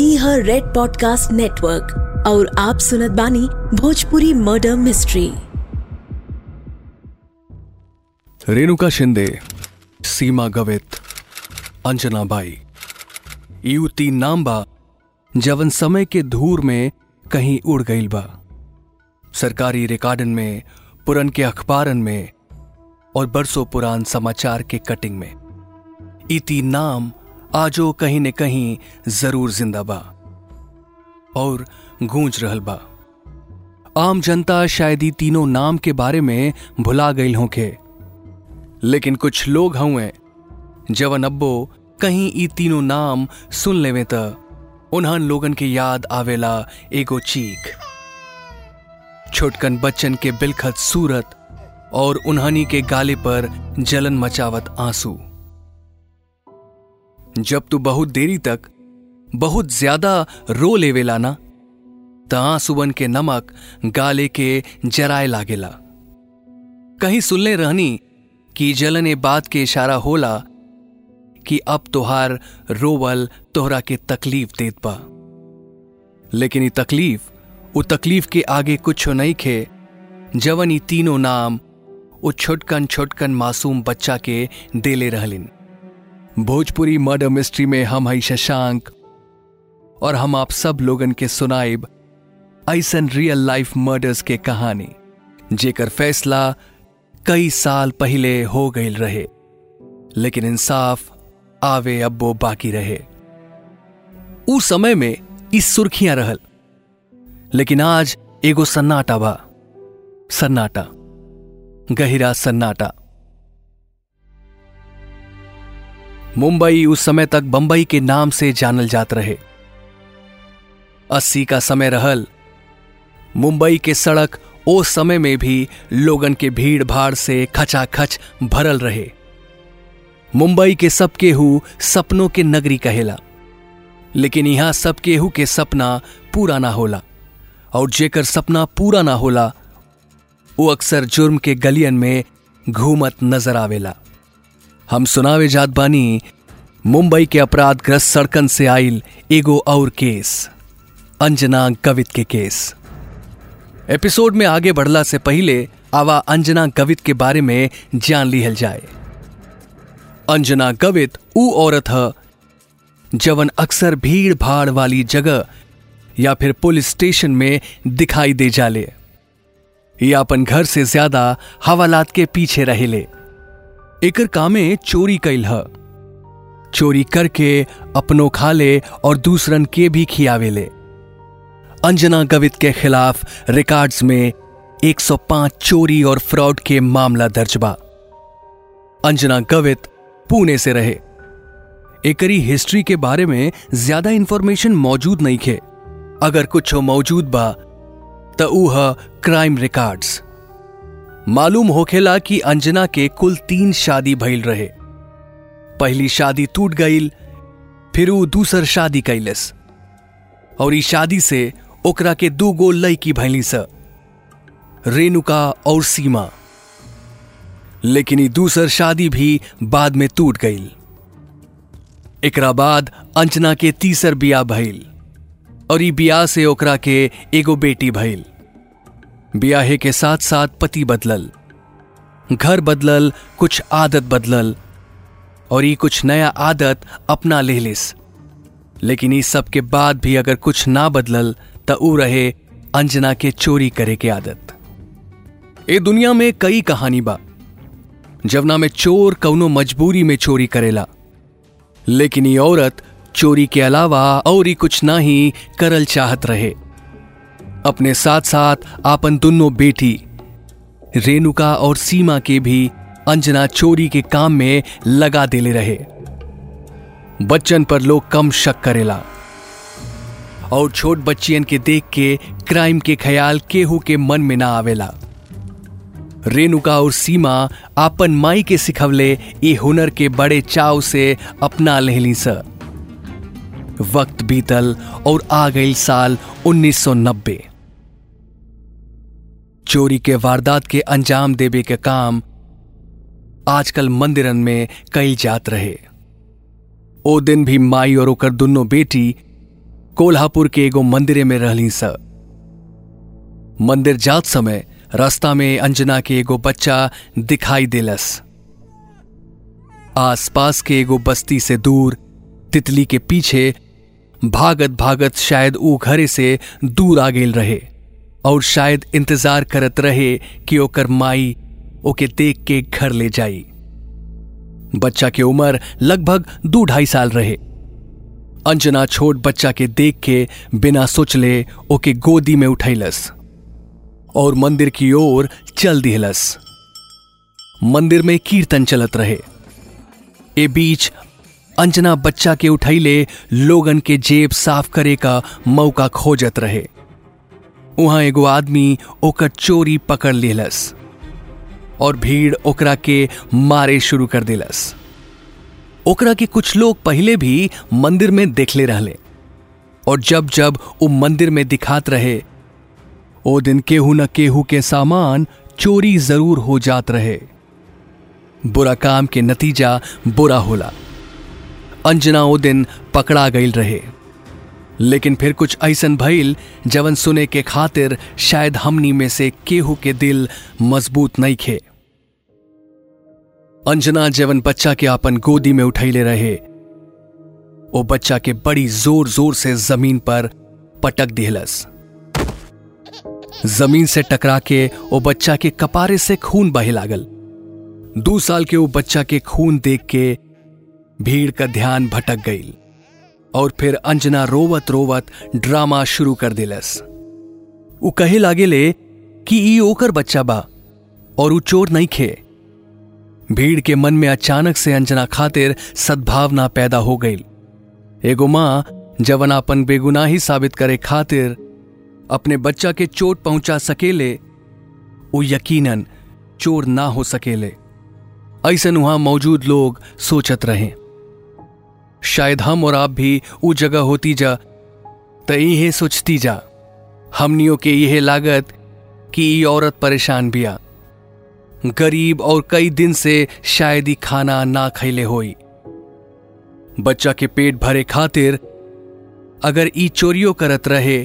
ई हर red podcast network और आप सुनत बानी भोजपुरी मर्डर मिस्ट्री। रेणुका शिंदे, सीमा गवित, अंजना बाई यू तीन नाम बा जवन समय के धूर में कहीं उड़ गईल बा। सरकारी रिकॉर्डन में, पुरन के अखबारन में और बरसों पुरान समाचार के कटिंग में। तीन नाम आजो कहीं न कहीं ज़रूर ज़िंदा बा और गूंज रहल बा। आम जनता शायद ई तीनों नाम के बारे में भुला गईल होके लेकिन कुछ लोग हुए जवन अब्बो कहीं ई तीनों नाम सुन लेवे त उन्हन लोगन के याद आवेला एगो चीख। छोटकन बच्चन के बिलखत सूरत और उन्हनी के गाले पर जलन मचावत आँसू। जब तू बहुत देरी तक बहुत ज़्यादा रो लेवेला ना त आंसुबन के नमक गाले के जराए लागेला कहीं सुनले रहनी कि जलन बात के इशारा होला कि अब तोहार रोवल तोहरा के तकलीफ़ देत बा। लेकिन ई तकलीफ़ वो तकलीफ़ के आगे कुछ नहीं खे। जवन ई तीनों नाम वो छोटकन छोटकन मासूम बच्चा के देले रहलिन। भोजपुरी मर्डर मिस्ट्री में हम हई शशांक। और हम आप सब लोगन के सुनाइब ऐसन रियल लाइफ मर्डर्स के कहानी, जेकर फैसला कई साल पहले हो गईल रहे, लेकिन इंसाफ आवे अब्बो बाकी रहे। उस समय में इस सुर्खियाँ रहल, लेकिन आज एगो सन्नाटा बा। सन्नाटा, गहिरा सन्नाटा। मुंबई उस समय तक बंबई के नाम से जानल जात रहे। अस्सी का समय रहल। मुंबई के सड़क ओ समय में भी लोगन के भीड़ भाड़ से खचाखच भरल रहे। मुंबई के सब केहू सपनों के नगरी कहेला। लेकिन यहाँ सब केहू के सपना पूरा ना होला। और जेकर सपना पूरा ना होला वो अक्सर जुर्म के गलियन में घूमत नज़र आवेला। हम सुनावे जात बानी मुंबई के अपराधग्रस्त सड़कन से आइल एगो और केस, अंजना गवित के केस। एपिसोड में आगे बढ़ला से पहले आवा अंजना गवित के बारे में जान लिहल जाए। अंजना गवित, ऊ औरत है, जवन अक्सर भीड़ भाड़ वाली जगह या फिर पुलिस स्टेशन में दिखाई दे जाले, या अपन घर से ज़्यादा हवालात के पीछे रहेले। एकर कामे चोरी कैल ह। चोरी करके अपनों खा ले और दूसरन के भी खियावे ले। अंजना गवित के खिलाफ रिकॉर्ड्स में 105 चोरी और फ्रॉड के मामला दर्ज बा। अंजना गवित पुणे से रहे। एकरी हिस्ट्री के बारे में ज़्यादा इंफॉर्मेशन मौजूद नहीं खे। अगर कुछ मौजूद बा तो ऊ क्राइम रिकॉर्ड्स। मालूम होखेला कि अंजना के कुल तीन शादी भइल रहे। पहली शादी टूट गई, फिर वो दूसर शादी कैलस। और ई शादी से ओकरा के दू गो लड़की भैली स, रेणुका और सीमा। लेकिन दूसर शादी भी बाद में टूट गई। एकरा बाद अंजना के तीसर बिया भइल, और ई बिया से ओकरा के एगो बेटी भइल। बियाहे के साथ साथ पति बदलल, घर बदलल, कुछ आदत बदलल और ये कुछ नया आदत अपना लेलिस लेकिन इस सब के बाद भी अगर कुछ ना बदलल तो ऊ रहे अंजना के चोरी करे के आदत। ए दुनिया में कई कहानी बा जवना में चोर कौनो मजबूरी में चोरी करेला। लेकिन ये औरत चोरी के अलावा और ही कुछ ना ही करल चाहत रहे। अपने साथ साथ आपन दोनों बेटी, रेणुका और सीमा के भी अंजना चोरी के काम में लगा देले रहे। बच्चन पर लोग कम शक करेला। और छोट बच्चियन के देख के क्राइम के ख्याल केहू के मन में ना आवेला। रेणुका और सीमा आपन माई के सिखवले ये हुनर के बड़े चाव से अपना लेहली स। वक्त बीतल और आ गई साल 1990 चोरी के वारदात के अंजाम देवे के काम आजकल मंदिरन में कई जात रहे। ओ दिन भी माई और ओकर दुनो बेटी कोल्हापुर के एगो मंदिरे में रहली स। मंदिर जात समय रास्ता में अंजना के एगो बच्चा दिखाई देलस। आसपास के एगो बस्ती से दूर, तितली के पीछे भागत भागत शायद ऊ घरे से दूर आ गेल रहे, और शायद इंतज़ार करत रहे कि ओकर माई ओके देख के घर ले जाई। बच्चा के उम्र लगभग दो ढाई साल रहे। अंजना छोट बच्चा के देख के बिना सोचले ओके गोदी में उठैलस और मंदिर की ओर चल दिहलस। मंदिर में कीर्तन चलत रहे। ए बीच अंजना बच्चा के उठैले लोगन के जेब साफ़ करे का मौका खोजत रहे। वहाँ एगो आदमी ओकर चोरी पकड़ लेलस और भीड़ ओकरा के मारे शुरू कर दिलस। ओकरा के कुछ लोग पहले भी मंदिर में देखले रहले। और जब जब वो मंदिर में दिखात रहे, ओ दिन केहू न केहू के सामान चोरी ज़रूर हो जात रहे। बुरा काम के नतीजा बुरा होला। अंजना ओ दिन पकड़ा गई रहे। लेकिन फिर कुछ ऐसन भइल जवन सुने के खातिर शायद हमनी में से केहू के दिल मज़बूत नहीं खे। अंजना जवन बच्चा के अपन गोदी में उठैले रहे वो बच्चा के बड़ी ज़ोर ज़ोर से ज़मीन पर पटक दिहलस। ज़मीन से टकरा के वो बच्चा के कपारे से खून बहे लागल। दो साल के वो बच्चा के खून देख के भीड़ का ध्यान भटक गई और फिर अंजना रोवत रोवत ड्रामा शुरू कर दिलस। वो कहे लागेले कि ई ओकर बच्चा बा और वो चोर नहीं खे। भीड़ के मन में अचानक से अंजना खातिर सद्भावना पैदा हो गई। एगो माँ जवन अपन बेगुनाही साबित करे खातिर अपने बच्चा के चोट पहुँचा सकेले वो यकीनन चोर ना हो सकेले। ऐसन वहाँ मौजूद लोग सोचत रहे। शायद हम और आप भी वो जगह होती जा तो यह सोचती जा। हमनियों के यह लागत कि ये औरत परेशान बिया। गरीब और कई दिन से शायद ही खाना ना खैले होई। बच्चा के पेट भरे खातिर अगर ई चोरियो करत रहे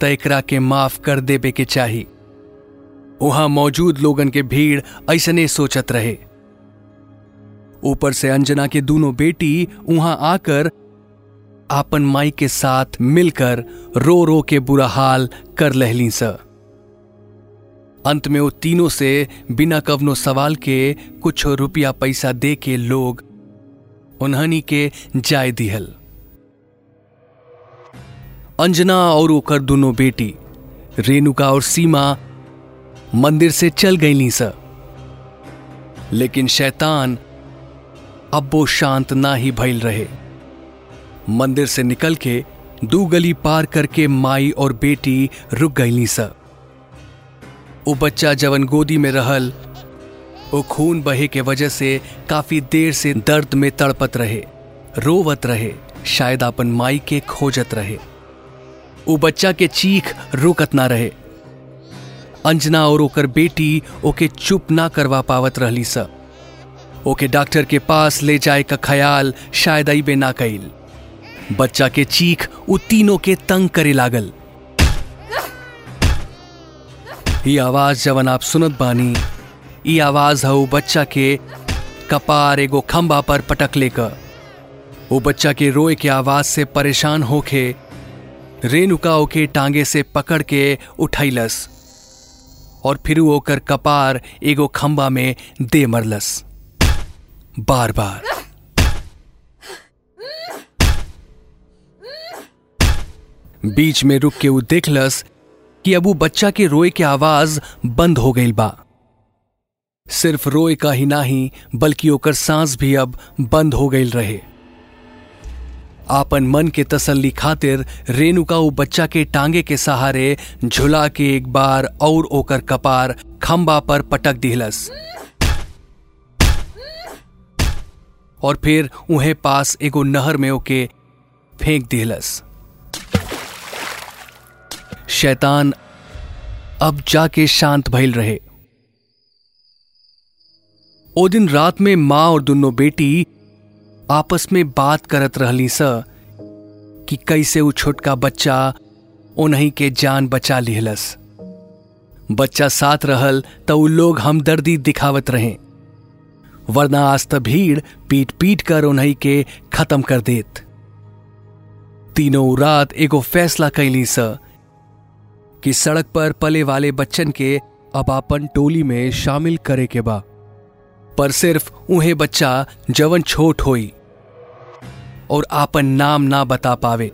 तो एकरा के माफ़ कर देबे के चाही। वहाँ मौजूद लोगन के भीड़ ऐसने सोचत रहे। ऊपर से अंजना के दोनों बेटी वहाँ आकर आपन माई के साथ मिलकर रो रो के बुरा हाल कर लहली स अंत में वो तीनों से बिना कवनो सवाल के कुछ रुपया पैसा दे के लोग उन्हनी के जाय दिहल। अंजना और ओकर दोनों बेटी, रेणुका और सीमा, मंदिर से चल गईली स लेकिन शैतान अब वो शांत ना ही भइल रहे। मंदिर से निकल के दू गली पार करके माई और बेटी रुक गईली स। वो बच्चा जवन गोदी में रहल, वो खून बहे के वजह से काफ़ी देर से दर्द में तड़पत रहे, रोवत रहे, शायद अपन माई के खोजत रहे। वो बच्चा के चीख रुकत ना रहे। अंजना और ओकर बेटी ओके चुप ना करवा पावत रहली स। ओके डॉक्टर के पास ले जाए का ख्याल शायद अबे ना कईल। बच्चा के चीख उ तीनों के तंग करे लागल। ये आवाज़ जवन आप सुनत बानी ये आवाज़ है बच्चा के कपार एगो खंबा पर पटक लेकर वो बच्चा के रोए के आवाज़ से परेशान होके रेणुका ओके टांगे से पकड़ के उठैलस और फिर ओकर कपार एगो खंबा में दे मरलस। बार बार बीच में रुक के वो देखलस कि अब वो बच्चा के रोए के आवाज़ बंद हो गई बा। सिर्फ़ रोए का ही नाही बल्कि ओकर सांस भी अब बंद हो गई रहे। आपन मन के तसल्ली खातिर रेणुका वो बच्चा के टांगे के सहारे झुला के एक बार और ओकर कपार खंबा पर पटक दिहलस और फिर उहे पास एगो नहर में ओके फेंक दिलस शैतान अब जाके शांत भइल रहे। ओ दिन रात में माँ और दोनों बेटी आपस में बात करत रहली स कि कैसे वो छोटका बच्चा उन्हीं के जान बचा लिहलस बच्चा साथ रहल तो लोग हमदर्दी दिखावत रहे। वरना आज त भीड़ पीट पीट कर उन्हीं के खत्म कर देत। तीनों रात एगो फैसला कैली स, कि सड़क पर पले वाले बच्चन के अब अपन टोली में शामिल करे के बा। पर सिर्फ़ उन्हें बच्चा जवन छोट होई, और आपन नाम ना बता पावे,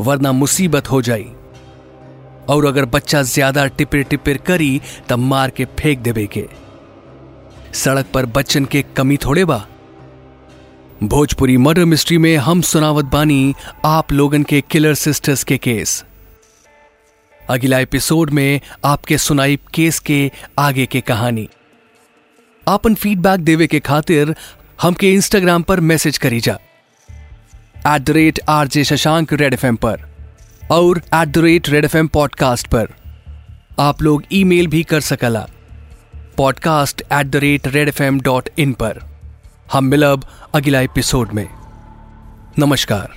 वरना मुसीबत हो जाई। और अगर बच्चा ज़्यादा टिपिर टिपिर करी, तब मार के फेंक देवे के। सड़क पर बच्चन के कमी थोड़े बा। भोजपुरी मर्डर मिस्ट्री में हम सुनावत बानी आप लोगन के किलर सिस्टर्स के केस। अगला एपिसोड में आपके सुनाई केस के आगे के कहानी। आपन फीडबैक देवे के खातिर हमके इंस्टाग्राम पर मैसेज करी जा। At the rate R J Shashank Red F पर। और at the rate Red F podcast पर। आप लोग ईमेल भी कर सकला। Podcast at the rate Red F M dot in पर। हम मिलब अगला एपिसोड में। नमस्कार।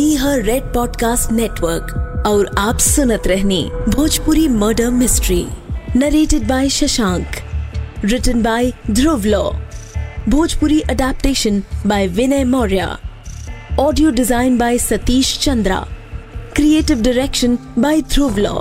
ई हर रेड पॉडकास्ट नेटवर्क और आप सुनत रहनी Bhojpuri murder mystery narrated by Shashank written by Dhruv Law Bhojpuri adaptation by Vinay Maurya audio design by Satish Chandra creative direction by Dhruv Law